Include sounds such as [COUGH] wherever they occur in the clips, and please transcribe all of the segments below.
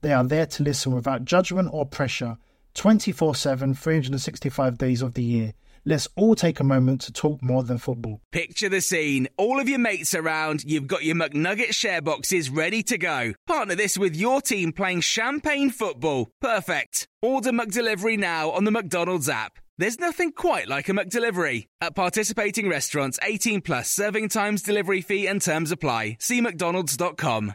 They are there to listen without judgment or pressure 24 7, 365 days of the year. Let's all take a moment to talk more than football. Picture the scene. All of your mates around, you've got your McNugget share boxes ready to go. Partner this with your team playing champagne football. Perfect. Order McDelivery now on the McDonald's app. There's nothing quite like a McDelivery. At participating restaurants, 18 plus serving times, delivery fee, and terms apply. See McDonald's.com.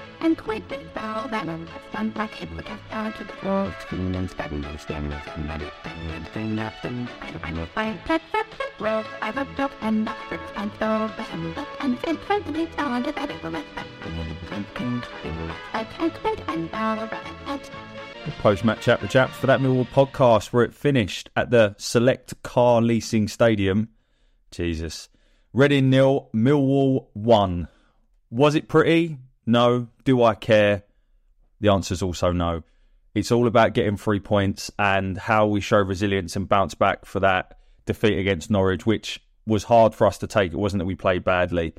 I had man and throw it at it. I can take the salad out of I I failed in her. And quit the bell that was done like it would have down to the floor. Screaming and stabbing and stabbing and medic and thing nothing. I will find pet pet pet roll. I have a and doctor and throw the hand and fit friendly down to that it will let that. I can't quit and now the. Post match chat with Japs for that Millwall podcast where it finished at the Select Car Leasing Stadium. Jesus. Reading nil, Millwall one. Was it pretty? No. Do I care? The answer is also no. It's all about getting three points and how we show resilience and bounce back for that defeat against Norwich, which was hard for us to take. It wasn't that we played badly.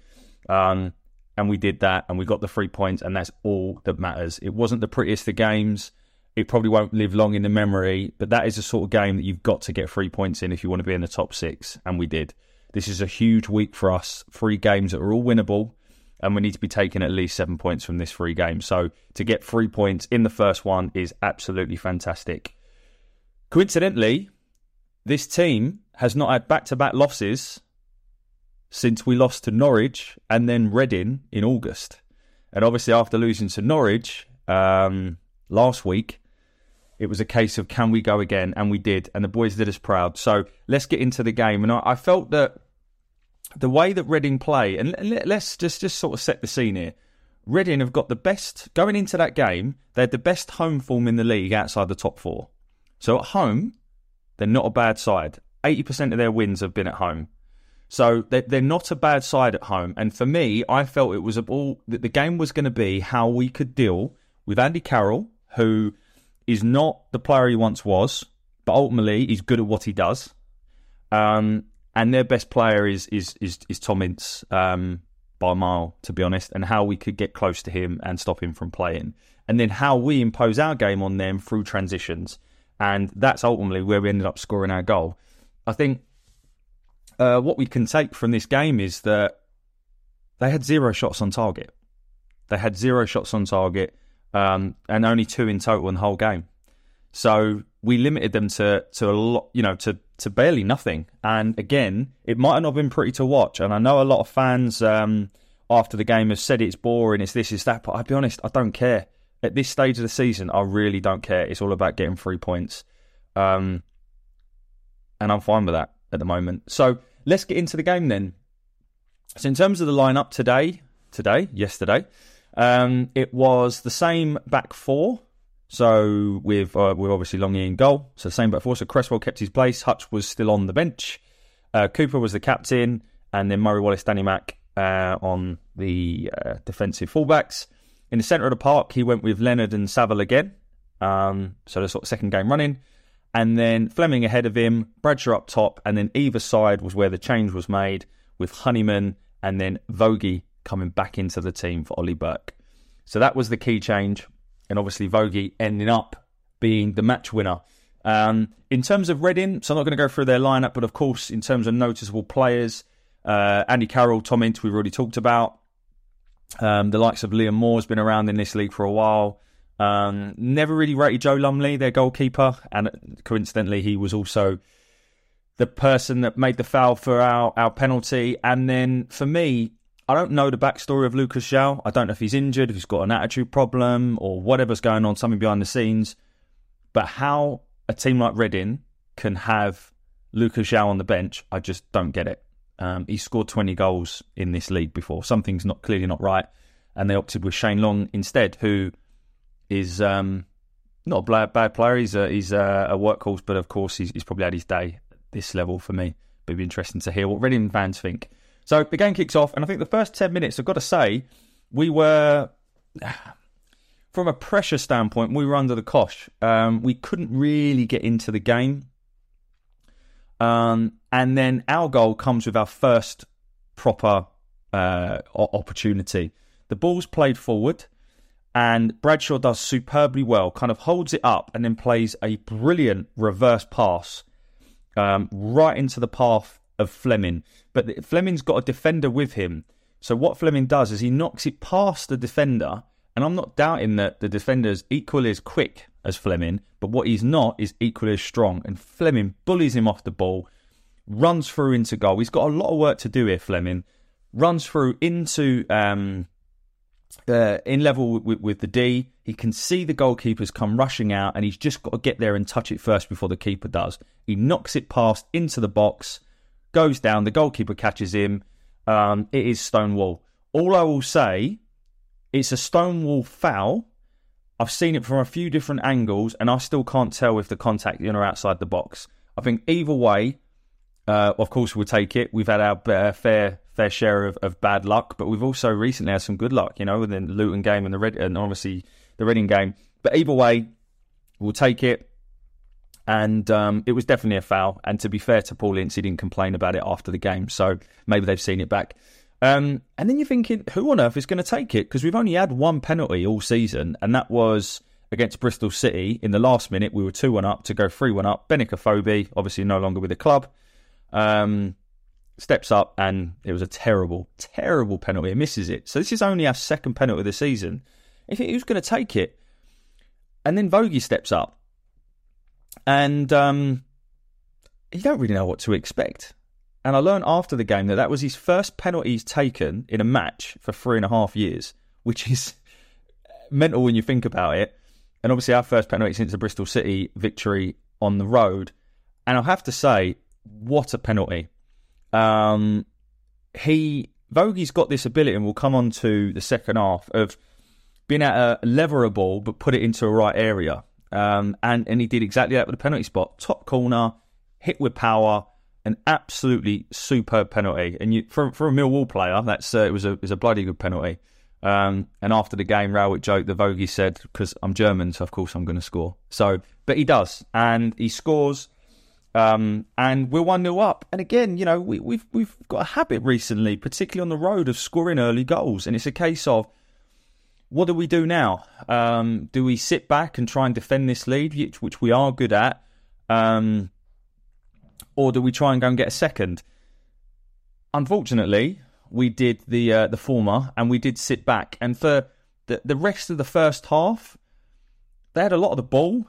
Um, and we did that and we got the three points, and that's all that matters. It wasn't the prettiest of games. It probably won't live long in the memory, but that is the sort of game that you've got to get three points in if you want to be in the top six, and we did. This is a huge week for us. Three games that are all winnable and we need to be taking at least seven points from this free game. So to get three points in the first one is absolutely fantastic. Coincidentally, this team has not had back to back losses since we lost to Norwich and then Reading in August. And obviously, after losing to Norwich um, last week, it was a case of can we go again? And we did. And the boys did us proud. So let's get into the game. And I, I felt that the way that Reading play, and let's just just sort of set the scene here. Reading have got the best going into that game. They had the best home form in the league outside the top four. So at home, they're not a bad side. Eighty percent of their wins have been at home. So they're not a bad side at home. And for me, I felt it was a ball that the game was going to be how we could deal with Andy Carroll, who is not the player he once was, but ultimately he's good at what he does. Um, and their best player is is is, is Tom Ince um, by a mile, to be honest, and how we could get close to him and stop him from playing, and then how we impose our game on them through transitions, and that's ultimately where we ended up scoring our goal. I think uh, what we can take from this game is that they had zero shots on target. They had zero shots on target, um, and only two in total in the whole game. So we limited them to to a lot, you know, to to barely nothing. And again, it might not have been pretty to watch. And I know a lot of fans um, after the game have said it's boring, it's this, it's that. But I'll be honest, I don't care. at this stage of the season, I really don't care. It's all about getting three points. Um, and I'm fine with that at the moment. So let's get into the game then. So in terms of the lineup today, today, yesterday, um, it was the same back four. So with uh, with obviously Longy in goal. So same back four. So Cresswell kept his place. Hutch was still on the bench. Uh, Cooper was the captain, and then Murray Wallace, Danny Mack uh, on the uh, defensive fullbacks. In the centre of the park, he went with Leonard and Saville again. Um, so the sort of second game running. And then Flemming ahead of him, Bradshaw up top, and then either side was where the change was made with Honeyman and then Vogie coming back into the team for Ollie Burke. So that was the key change. And obviously Vogie ending up being the match winner. Um, in terms of Reading, so I'm not going to go through their lineup, but of course, in terms of noticeable players, uh, Andy Carroll, Tom Ince, we've already talked about. Um, the likes of Liam Moore's been around in this league for a while. Um, never really rated Joe Lumley, their goalkeeper, and coincidentally, he was also the person that made the foul for our, our penalty. And then for me, I don't know the backstory of Lucas João. I don't know if he's injured, if he's got an attitude problem, or whatever's going on, something behind the scenes. But how a team like Reading can have Lucas João on the bench, I just don't get it. Um, he scored 20 goals in this league before. Something's not clearly not right, and they opted with Shane Long instead, who is um, not a bad, bad player. He's a, he's a, a workhorse, but of course he's, he's, probably had his day at this level for me. But it'd be interesting to hear what Reading fans think. So the game kicks off, and I think the first 10 minutes, I've got to say, we were, from a pressure standpoint, we were under the cosh. Um, we couldn't really get into the game. Um, and then our goal comes with our first proper uh, opportunity. The ball's played forward, and Bradshaw does superbly well, kind of holds it up and then plays a brilliant reverse pass um, right into the path of Flemming. But Flemming's got a defender with him. So what Flemming does is he knocks it past the defender, and I'm not doubting that the defender's equally as quick as Flemming, but what he's not is equally as strong. And Flemming bullies him off the ball, runs through into goal. He's got a lot of work to do here, Flemming. Runs through into um, uh, in level with, with, the D. He can see the goalkeepers come rushing out, and he's just got to get there and touch it first before the keeper does. He knocks it past into the box, goes down. The goalkeeper catches him. Um, it is Stonewall. All I will say, it's a Stonewall foul I've seen it from a few different angles, and I still can't tell if the contact in or outside the box. I think either way, uh, of course, we'll take it. We've had our uh, fair fair share of, of bad luck, but we've also recently had some good luck, you know, within the Luton game and the Red, and obviously the Reading game. But either way, we'll take it. And um, it was definitely a foul. And to be fair to Paul Ince, he didn't complain about it after the game, so maybe they've seen it back. Um, and then you're thinking, who on earth is going to take it? Because we've only had one penalty all season, and that was against Bristol City in the last minute. We were 2 1 up to go 3 1 up. Benik Afobe, obviously no longer with the club, um, steps up, and it was a terrible, terrible penalty. He misses it. So this is only our second penalty of the season. If who's going to take it? And then Vogie steps up, and um, you don't really know what to expect. And I learned after the game that that was his first penalties taken in a match for three and a half years, which is [LAUGHS] mental when you think about it. And obviously, our first penalty since the Bristol City victory on the road. And I have to say, what a penalty! Um, he Vogie's got this ability, and we'll come on to the second half of being at a lever a ball but put it into a right area. Um, and and he did exactly that with the penalty spot, top corner, hit with power an absolutely superb penalty. And you, for for a Millwall player, that's uh, it was a it was a bloody good penalty. Um, and after the game, Rowett joked that Vogie said, "Because I'm German, so of course I'm going to score." So, but he does, and he scores. Um, and we're one 0 up. And again, you know, we, we've we've got a habit recently, particularly on the road, of scoring early goals. And it's a case of what do we do now? Um, do we sit back and try and defend this lead, which, we are good at? Um, or do we try and go and get a second? Unfortunately, we did the uh, the former, and we did sit back. And for the the rest of the first half, they had a lot of the ball.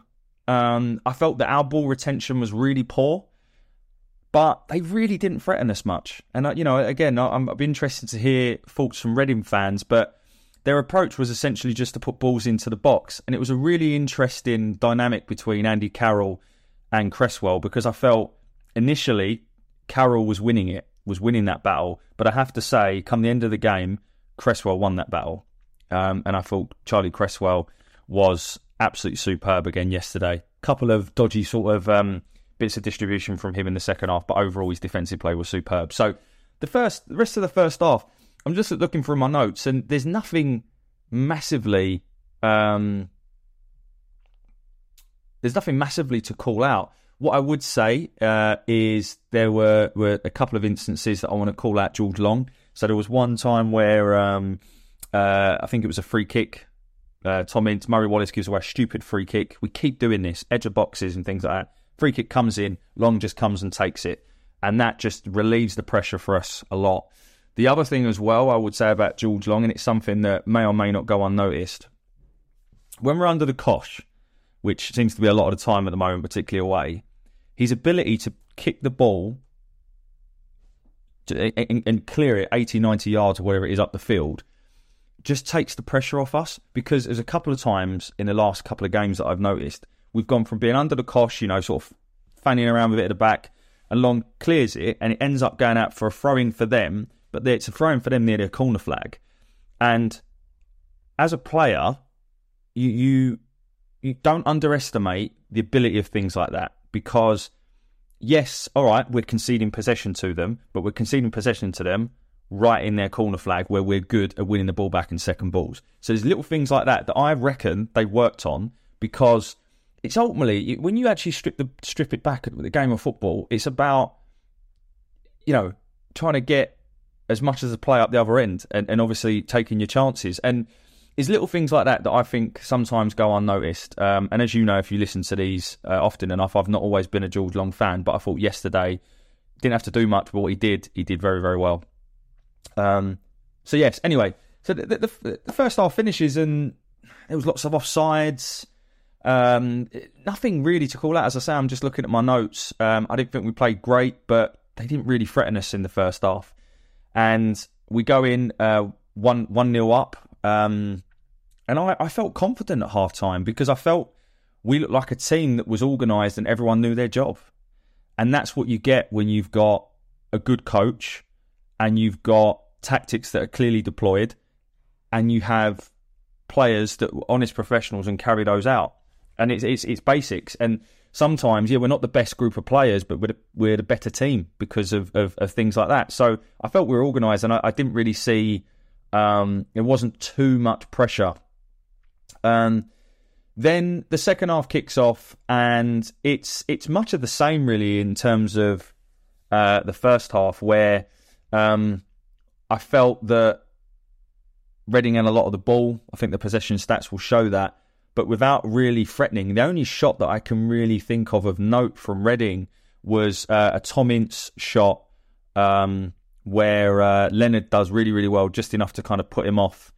Um, I felt that our ball retention was really poor, but they really didn't threaten us much. And uh, you know, again, I'm, I'd be interested to hear thoughts from Reading fans, but their approach was essentially just to put balls into the box. And it was a really interesting dynamic between Andy Carroll and Cresswell because I felt initially Carroll was winning it, was winning that battle. But I have to say, come the end of the game, Cresswell won that battle. Um, and I thought Charlie Cresswell was absolutely superb again yesterday. Couple of dodgy sort of um, bits of distribution from him in the second half, but overall his defensive play was superb. So the first, the rest of the first half, I'm just looking through my notes, and there's nothing massively. Um, there's nothing massively to call out. What I would say uh, is there were, were a couple of instances that I want to call out George Long. So there was one time where um, uh, I think it was a free kick. Uh, Tom Ince, Murray Wallace gives away a stupid free kick. We keep doing this, edge of boxes and things like that. Free kick comes in, Long just comes and takes it. And that just relieves the pressure for us a lot. The other thing as well, I would say about George Long, and it's something that may or may not go unnoticed. When we're under the cosh, which seems to be a lot of the time at the moment, particularly away, his ability to kick the ball to, and, and, clear it 80, 90 yards or whatever it is up the field just takes the pressure off us because there's a couple of times in the last couple of games that I've noticed we've gone from being under the cosh, you know, sort of fanning around with it at the back, and Long clears it, and it ends up going out for a throwing for them but it's a throw in for them near their corner flag. And as a player, you, you you don't underestimate the ability of things like that because yes, all right, we're conceding possession to them, but we're conceding possession to them right in their corner flag where we're good at winning the ball back in second balls. So there's little things like that that I reckon they worked on because it's ultimately when you actually strip the strip it back at the game of football, it's about you know trying to get as much as a play up the other end and, and obviously taking your chances. And it's little things like that that I think sometimes go unnoticed. Um, and as you know, if you listen to these uh, often enough, I've not always been a George Long fan, but I thought yesterday didn't have to do much, but what he did, he did very, very well. Um, so yes, anyway, so the, the, the, first half finishes and there was lots of offsides. Um, nothing really to call out. As I say, I'm just looking at my notes. Um, I didn't think we played great, but they didn't really threaten us in the first half and we go in uh, one one nil up. Um, and I, I felt confident at half time because I felt we looked like a team that was organised and everyone knew their job. And that's what you get when you've got a good coach and you've got tactics that are clearly deployed and you have players that were honest professionals and carry those out. And it's it's, it's basics. And sometimes, yeah, we're not the best group of players, but we're the, we're the better team because of, of, of things like that. So I felt we were organised, and I, I, didn't really see um, it wasn't too much pressure. Um, then the second half kicks off, and it's it's much of the same really in terms of uh, the first half, where um, I felt that Reading had a lot of the ball. I think the possession stats will show that but without really threatening. The only shot that I can really think of of note from Reading was uh, a Tom Ince shot um, where uh, Leonard does really, really well, just enough to kind of put him off.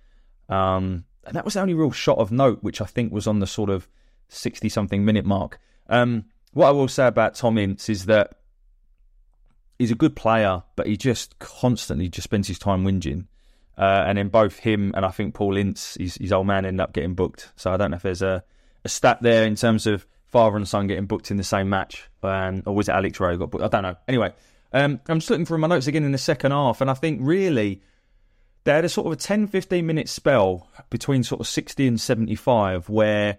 Um, and that was the only real shot of note, which I think was on the sort of 60 something minute mark. Um, what I will say about Tom Ince is that he's a good player, but he just constantly just spends his time whinging. Uh, and then both him and I think Paul Ince, his, his old man, ended up getting booked. So I don't know if there's a, a stat there in terms of father and son getting booked in the same match, um, or was it Alex Rae got booked? I don't know. Anyway, um, I'm just looking through my notes again in the second half, and I think really they had a sort of a 10 15 minute spell between sort of 60 and 75 where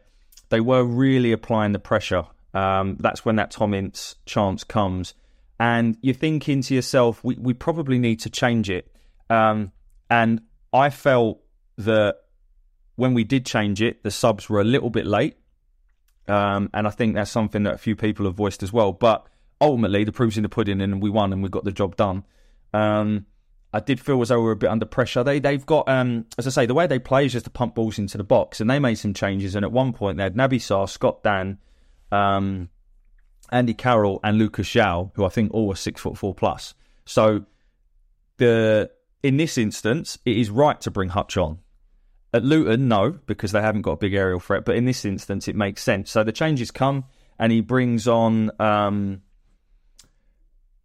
they were really applying the pressure. Um, that's when that Tom Ince chance comes. And you're thinking to yourself, we, we probably need to change it. Um, and I felt that when we did change it, the subs were a little bit late. Um, and I think that's something that a few people have voiced as well. But ultimately, the proof's in the pudding, and we won, and we got the job done. Um, I did feel as though we were a bit under pressure. They they've got, um, as I say, the way they play is just to pump balls into the box, and they made some changes. And at one point, they had Naby Sarr, Scott Dann, um, Andy Carroll, and Lucas João, who I think all were six foot four plus. So the in this instance, it is right to bring Hutch on. At Luton, no, because they haven't got a big aerial threat. But in this instance, it makes sense. So the changes come, and he brings on um,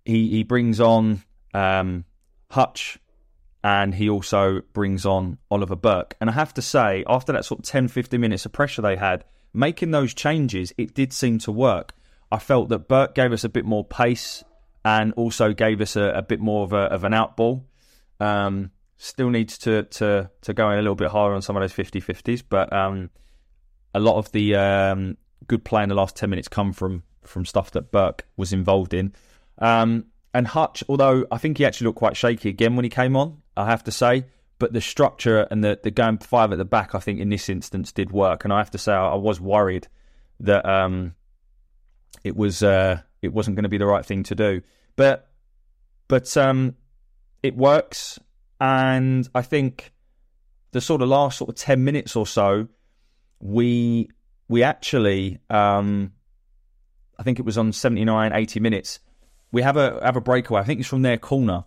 he he brings on um, Hutch and he also brings on Oliver Burke. And I have to say, after that sort of 10, 15 minutes of pressure they had, making those changes, it did seem to work. I felt that Burke gave us a bit more pace and also gave us a, a bit more of, a, of an out ball. Um, still needs to, to, to go in a little bit harder on some of those 50 50s, but um, a lot of the um, good play in the last 10 minutes come from, from stuff that Burke was involved in. Um, and Hutch, although I think he actually looked quite shaky again when he came on, I have to say, but the structure and the, the going five at the back, I think in this instance did work. And I have to say, I, I was worried that um, it was uh, it wasn't going to be the right thing to do. But but um, it works, and I think the sort of last sort of ten minutes or so, we we actually um, I think it was on 79, 80 minutes. We have a have a breakaway. I think it's from their corner.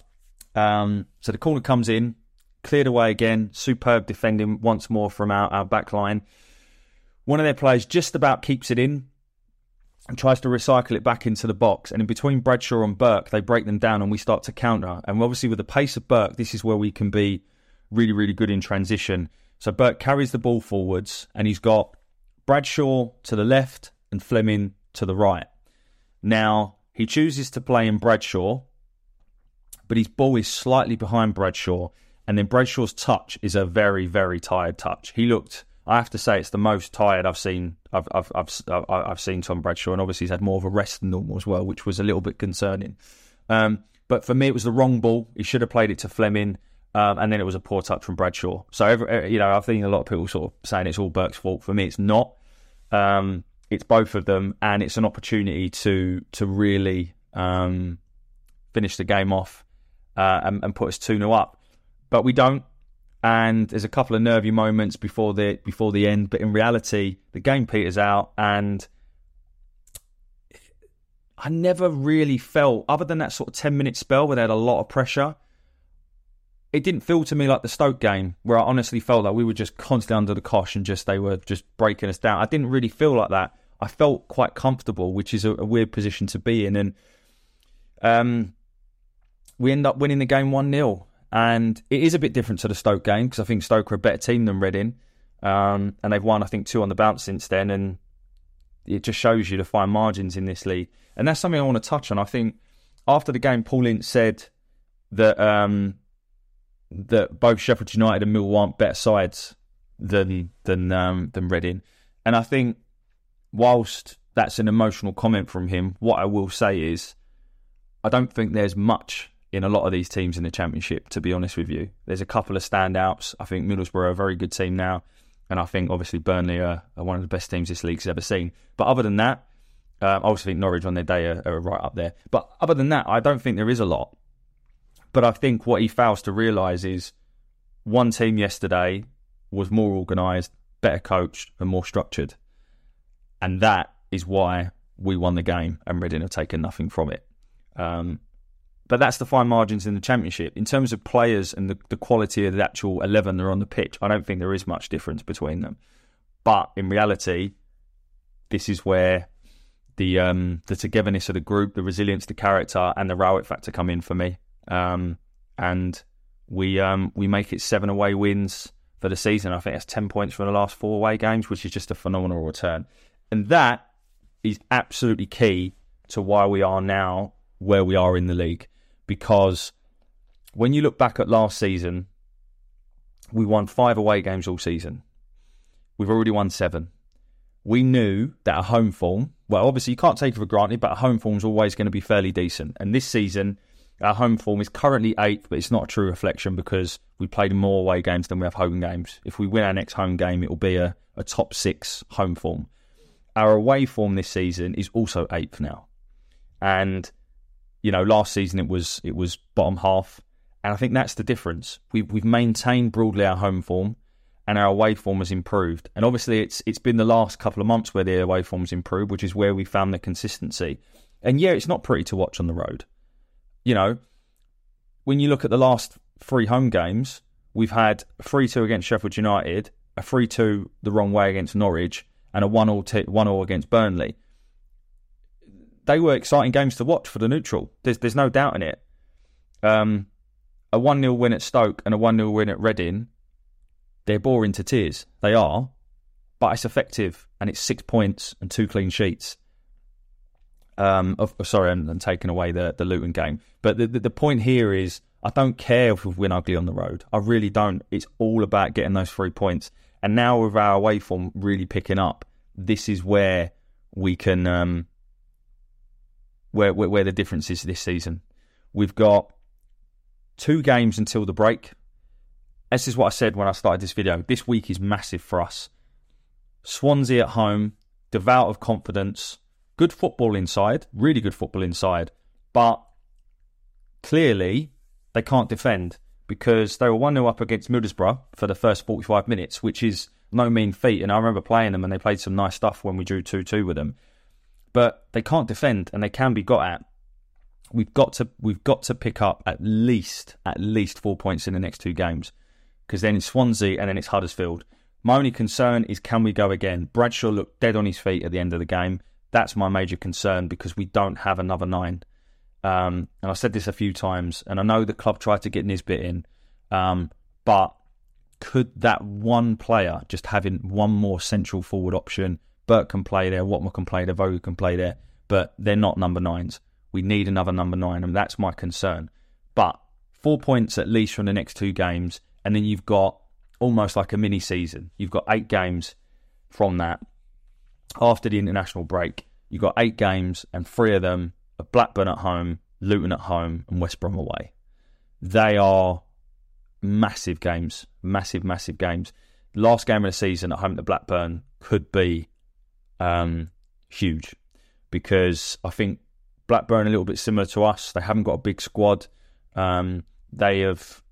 Um, so the corner comes in, cleared away again. Superb defending once more from our, our back line. One of their players just about keeps it in, and tries to recycle it back into the box. And in between Bradshaw and Burke, they break them down and we start to counter. And obviously, with the pace of Burke, this is where we can be really, really good in transition. So Burke carries the ball forwards and he's got Bradshaw to the left and Flemming to the right. Now, he chooses to play in Bradshaw, but his ball is slightly behind Bradshaw. And then Bradshaw's touch is a very, very tired touch. He looked I have to say it's the most tired I've seen. I've I've I've, I've seen Tom Bradshaw, and obviously he's had more of a rest than normal as well, which was a little bit concerning. Um, but for me, it was the wrong ball. He should have played it to Flemming, um, and then it was a poor touch from Bradshaw. So every, uh, you know, I've seen a lot of people sort of saying it's all Burke's fault. For me, it's not. Um, it's both of them, and it's an opportunity to to really um, finish the game off uh, and, and put us two 0 up. But we don't and there's a couple of nervy moments before the before the end, but in reality, the game peters out, and I never really felt, other than that sort of ten minute spell where they had a lot of pressure. It didn't feel to me like the Stoke game, where I honestly felt like we were just constantly under the cosh and just they were just breaking us down. I didn't really feel like that. I felt quite comfortable, which is a, a weird position to be in, and um, we end up winning the game one 0 and it is a bit different to the Stoke game because I think Stoke are a better team than Reading. Um, and they've won, I think, two on the bounce since then. And it just shows you the fine margins in this league. And that's something I want to touch on. I think after the game, Paul Ince said that um, that both Sheffield United and Millwall aren't better sides than than um, than Reading. And I think whilst that's an emotional comment from him, what I will say is I don't think there's much in a lot of these teams in the Championship, to be honest with you. There's a couple of standouts. I think Middlesbrough are a very good team now. And I think obviously Burnley are, are one of the best teams this league's ever seen. But other than that, um, I also think Norwich on their day are, are right up there. But other than that, I don't think there is a lot. But I think what he fails to realise is one team yesterday was more organised, better coached, and more structured. And that is why we won the game and Reading have taken nothing from it. Um, but that's the fine margins in the championship. In terms of players and the, the quality of the actual 11 that are on the pitch, I don't think there is much difference between them. But in reality, this is where the um, the togetherness of the group, the resilience, the character, and the Rowett factor come in for me. Um, and we um, we make it seven away wins for the season. I think that's ten points from the last four away games, which is just a phenomenal return. And that is absolutely key to why we are now where we are in the league because when you look back at last season, we won five away games all season. We've already won seven. We knew that a home form, well, obviously you can't take it for granted, but a home form is always going to be fairly decent. And this season, our home form is currently eighth, but it's not a true reflection because we played more away games than we have home games. If we win our next home game, it will be a, a top six home form. Our away form this season is also eighth now. And you know, last season it was it was bottom half, and I think that's the difference. We've we've maintained broadly our home form, and our away form has improved. And obviously, it's it's been the last couple of months where the away form's improved, which is where we found the consistency. And yeah, it's not pretty to watch on the road. You know, when you look at the last three home games, we've had three two against Sheffield United, a three two the wrong way against Norwich, and a one all one all against Burnley they were exciting games to watch for the neutral. There's there's no doubt in it. Um, a 1 0 win at Stoke and a 1 0 win at Reading, they're boring to tears. They are, but it's effective and it's six points and two clean sheets. Um, of, sorry, I'm, I'm, taking away the, the Luton game. But the, the, the point here is I don't care if we win ugly on the road. I really don't. It's all about getting those three points. And now with our away form really picking up, this is where we can um, where, where where the difference is this season. We've got two games until the break. This is what I said when I started this video. This week is massive for us. Swansea at home, devout of confidence, good football inside, really good football inside, but clearly they can't defend because they were 1 0 up against Middlesbrough for the first 45 minutes, which is no mean feat. And I remember playing them and they played some nice stuff when we drew 2 2 with them. But they can't defend and they can be got at. We've got to we've got to pick up at least at least four points in the next two games because then it's Swansea and then it's Huddersfield. My only concern is can we go again? Bradshaw looked dead on his feet at the end of the game. That's my major concern because we don't have another nine. Um, and I've said this a few times, and I know the club tried to get Nisbet in, um, but could that one player just having one more central forward option? Burke can play there, Watmore can play there, Vogel can play there, but they're not number nines. We need another number nine, and that's my concern. But four points at least from the next two games, and then you've got almost like a mini season. You've got eight games from that after the international break. You've got eight games, and three of them Blackburn at home, Luton at home, and West Brom away. They are massive games, massive, massive games. Last game of the season at home to Blackburn could be um, huge because I think Blackburn a little bit similar to us. They haven't got a big squad. Um, they have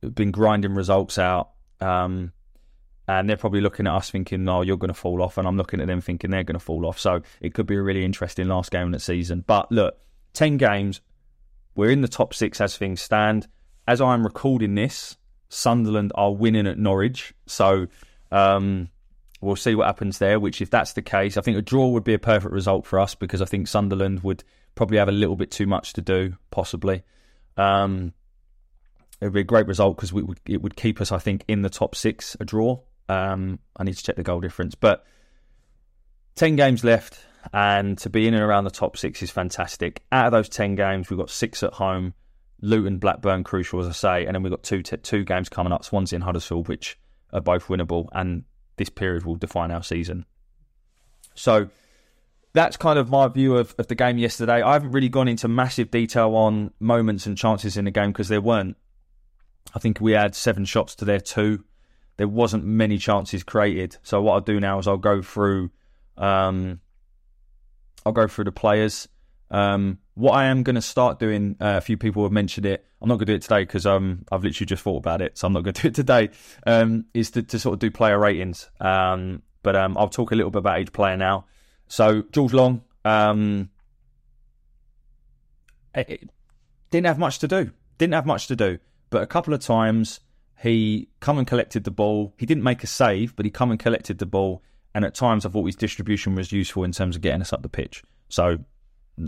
been grinding results out. Um, and they're probably looking at us thinking, "No, you're going to fall off," and I'm looking at them thinking they're going to fall off. So it could be a really interesting last game of the season. But look, ten games, we're in the top six as things stand. As I'm recording this, Sunderland are winning at Norwich, so um, we'll see what happens there. Which, if that's the case, I think a draw would be a perfect result for us because I think Sunderland would probably have a little bit too much to do, possibly. Um, it would be a great result because it would keep us, I think, in the top six. A draw, um, I need to check the goal difference, but ten games left, and to be in and around the top six is fantastic. Out of those ten games, we've got six at home. Luton, Blackburn, crucial as I say, and then we've got two t- two games coming up: Swansea and Huddersfield, which are both winnable, and this period will define our season. So that's kind of my view of, of the game yesterday. I haven't really gone into massive detail on moments and chances in the game because there weren't. I think we had seven shots to their two there wasn't many chances created. So what I'll do now is I'll go through, um, I'll go through the players. Um, what I am going to start doing, uh, a few people have mentioned it. I'm not going to do it today because um, I've literally just thought about it, so I'm not going [LAUGHS] to do it today. Um, is to, to, sort of do player ratings. Um, but um, I'll talk a little bit about each player now. So George Long um, it didn't have much to do. Didn't have much to do, but a couple of times he come and collected the ball. He didn't make a save, but he come and collected the ball. And at times, I thought his distribution was useful in terms of getting us up the pitch. So,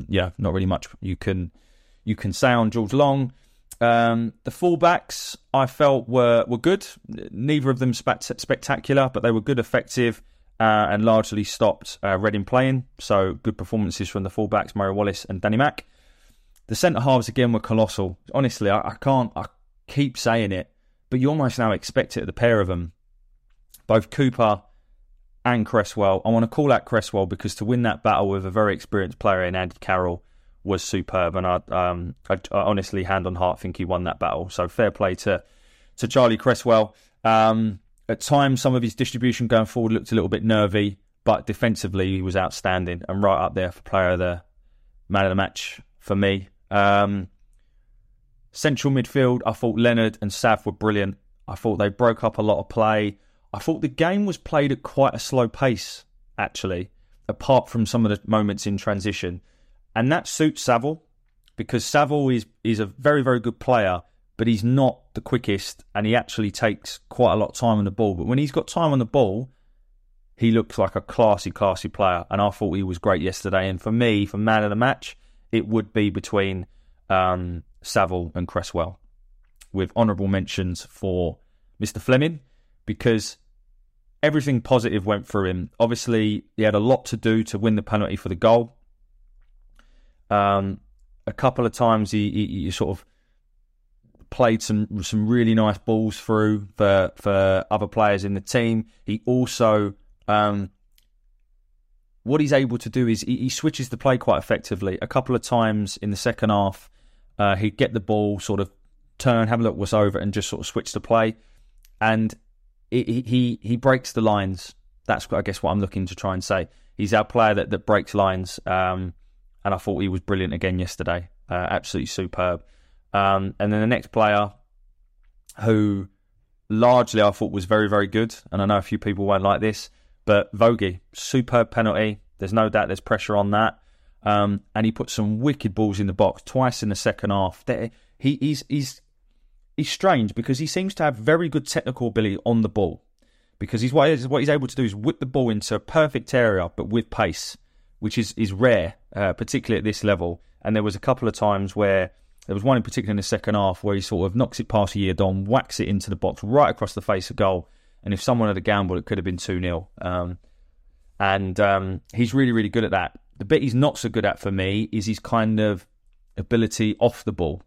yeah, not really much you can you can say on George Long. Um, the fullbacks I felt were were good. Neither of them spe- spectacular, but they were good, effective, uh, and largely stopped uh, Reading playing. So good performances from the fullbacks, Murray Wallace and Danny Mack. The centre halves again were colossal. Honestly, I, I can't. I keep saying it but you almost now expect it of the pair of them, both Cooper and Cresswell. I want to call out Cresswell because to win that battle with a very experienced player in Andy Carroll was superb, and I, um, I, I honestly, hand on heart, think he won that battle. So fair play to to Charlie Cresswell. Um, at times, some of his distribution going forward looked a little bit nervy, but defensively he was outstanding and right up there for player of the man of the match for me. Um, Central midfield, I thought Leonard and Sav were brilliant. I thought they broke up a lot of play. I thought the game was played at quite a slow pace, actually, apart from some of the moments in transition. And that suits Saville because Saville is, is a very, very good player, but he's not the quickest and he actually takes quite a lot of time on the ball. But when he's got time on the ball, he looks like a classy, classy player. And I thought he was great yesterday. And for me, for man of the match, it would be between um, Saville and Cresswell. with honourable mentions for Mr. Flemming because everything positive went through him. Obviously, he had a lot to do to win the penalty for the goal. Um, a couple of times he, he, he sort of played some some really nice balls through for for other players in the team. He also um, what he's able to do is he, he, switches the play quite effectively. A couple of times in the second half, uh, he'd get the ball, sort of turn, have a look what's over, and just sort of switch the play. And he he he breaks the lines. That's I guess what I'm looking to try and say. He's our player that that breaks lines. Um, and I thought he was brilliant again yesterday. Uh, absolutely superb. Um, and then the next player, who largely I thought was very very good, and I know a few people won't like this, but Vogie, superb penalty. There's no doubt there's pressure on that. Um, and he put some wicked balls in the box twice in the second half. He, he's he's he's strange because he seems to have very good technical ability on the ball. Because he's what he's able to do is whip the ball into a perfect area, but with pace, which is is rare, uh, particularly at this level. And there was a couple of times where there was one in particular in the second half where he sort of knocks it past Yiadom, whacks it into the box right across the face of goal. And if someone had a gamble, it could have been 2 0. Um, and um, he's really, really good at that. The bit he's not so good at for me is his kind of ability off the ball.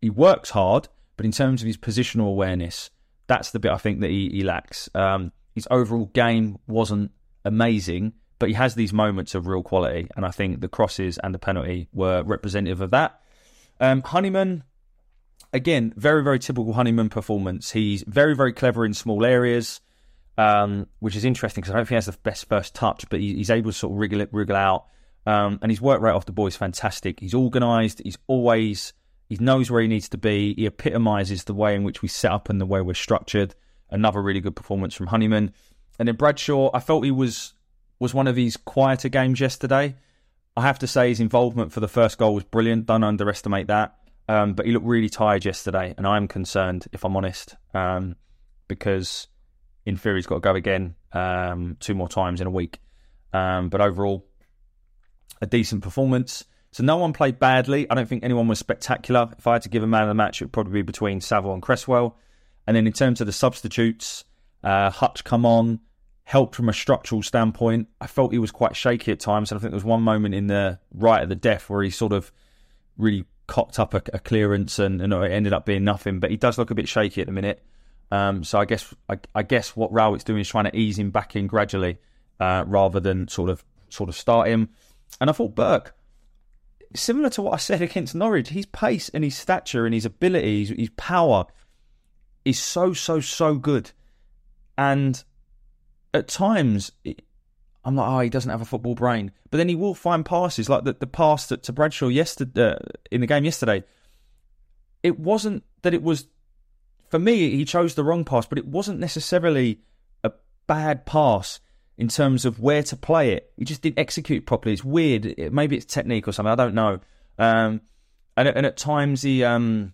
He works hard, but in terms of his positional awareness, that's the bit I think that he, he lacks. Um, his overall game wasn't amazing, but he has these moments of real quality, and I think the crosses and the penalty were representative of that. Um, Honeyman, again, very, very typical Honeyman performance. He's very, very clever in small areas, um, which is interesting because I don't think he has the best first touch, but he, he's able to sort of wriggle it, wriggle out. Um, and his work rate off the ball is fantastic. He's organised. He's always he knows where he needs to be. He epitomises the way in which we set up and the way we're structured. Another really good performance from Honeyman. And then Bradshaw, I felt he was was one of his quieter games yesterday. I have to say his involvement for the first goal was brilliant. Don't underestimate that. Um, but he looked really tired yesterday, and I'm concerned, if I'm honest, um, because in theory he's got to go again um, two more times in a week. Um, but overall, a decent performance. So no one played badly. I don't think anyone was spectacular. If I had to give a man of the match, it would probably be between Saville and Cresswell. And then in terms of the substitutes, uh, Hutch come on, helped from a structural standpoint. I felt he was quite shaky at times, and I think there was one moment in the right at the death where he sort of really cocked up a, a clearance and, and, it ended up being nothing. But he does look a bit shaky at the minute. Um, so I guess I, I guess what Rowett's doing is trying to ease him back in gradually, uh, rather than sort of sort of start him. And I thought Burke similar to what I said against Norwich, his pace and his stature and his ability, his, his power is so, so, so good. And at times, it, I'm like, oh, he doesn't have a football brain. But then he will find passes, like the, the pass to, to Bradshaw yesterday, uh, in the game yesterday. It wasn't that it was, for me, he chose the wrong pass, but it wasn't necessarily a bad pass in terms of where to play it. He just didn't execute properly. It's weird. It, maybe it's technique or something. I don't know. Um, and, and, at times he, um,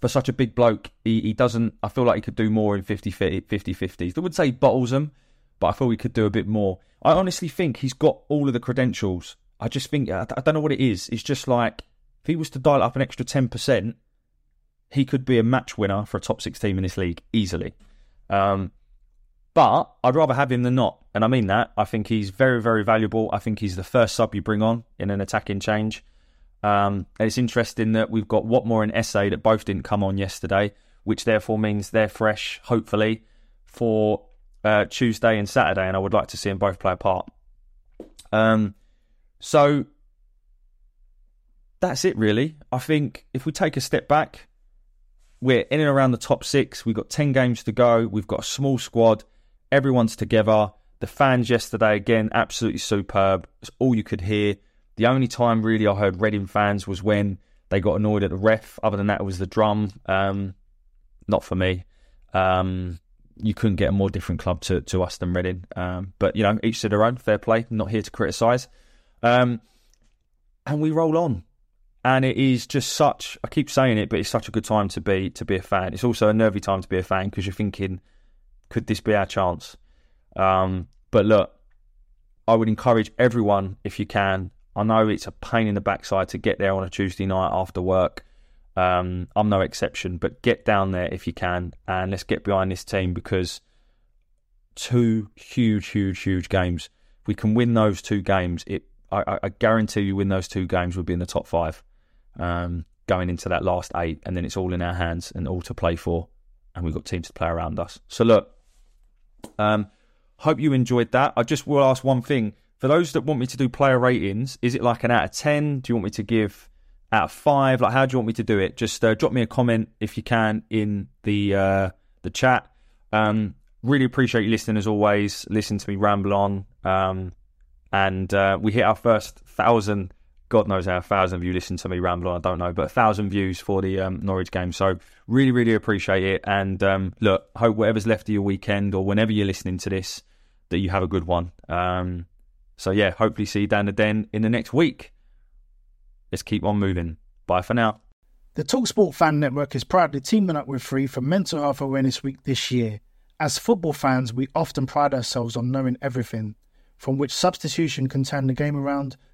for such a big bloke, he, he, doesn't. I feel like he could do more in 50 50 50s. I would say he bottles them, but I feel he could do a bit more. I honestly think he's got all of the credentials. I just think I, I don't know what it is. It's just like if he was to dial up an extra ten percent, he could be a match winner for a top six team in this league easily. Um, but I'd rather have him than not. And I mean that. I think he's very, very valuable. I think he's the first sub you bring on in an attacking change. Um, and it's interesting that we've got Watmore and Esse that both didn't come on yesterday, which therefore means they're fresh, hopefully, for uh, Tuesday and Saturday. And I would like to see them both play a part. Um, so that's it, really. I think if we take a step back, we're in and around the top six. We've got 10 games to go. We've got a small squad. Everyone's together. The fans yesterday, again, absolutely superb. It's all you could hear. The only time really I heard Reading fans was when they got annoyed at the ref. Other than that, it was the drum. Um, not for me. Um, you couldn't get a more different club to, to us than Reading. Um, but, you know, each to their own. Fair play. Not here to criticise. Um, and we roll on. And it is just such, I keep saying it, but it's such a good time to be to be a fan. It's also a nervy time to be a fan because you're thinking, could this be our chance? Um, but look, I would encourage everyone if you can. I know it's a pain in the backside to get there on a Tuesday night after work, Um, I'm no exception, but get down there if you can, and let's get behind this team because two huge, huge, huge games. If we can win those two games, it I, I guarantee you win those two games, we'll be in the top five um, going into that last eight, and then it's all in our hands and all to play for, and we've got teams to play around us. So look, um, hope you enjoyed that. I just will ask one thing for those that want me to do player ratings. Is it like an out of ten? Do you want me to give out of five? Like, how do you want me to do it? Just uh, drop me a comment if you can in the uh, the chat. Um, really appreciate you listening as always. Listen to me ramble on. Um, and uh, we hit our first thousand. God knows how a thousand of you listen to me ramble on. I don't know, but a thousand views for the um, Norwich game. So really, really appreciate it. And um, look, hope whatever's left of your weekend or whenever you're listening to this, that you have a good one. Um, so yeah, hopefully see you down the den in the next week. Let's keep on moving. Bye for now. The Talksport Fan Network is proudly teaming up with Free for Mental Health Awareness Week this year. As football fans, we often pride ourselves on knowing everything, from which substitution can turn the game around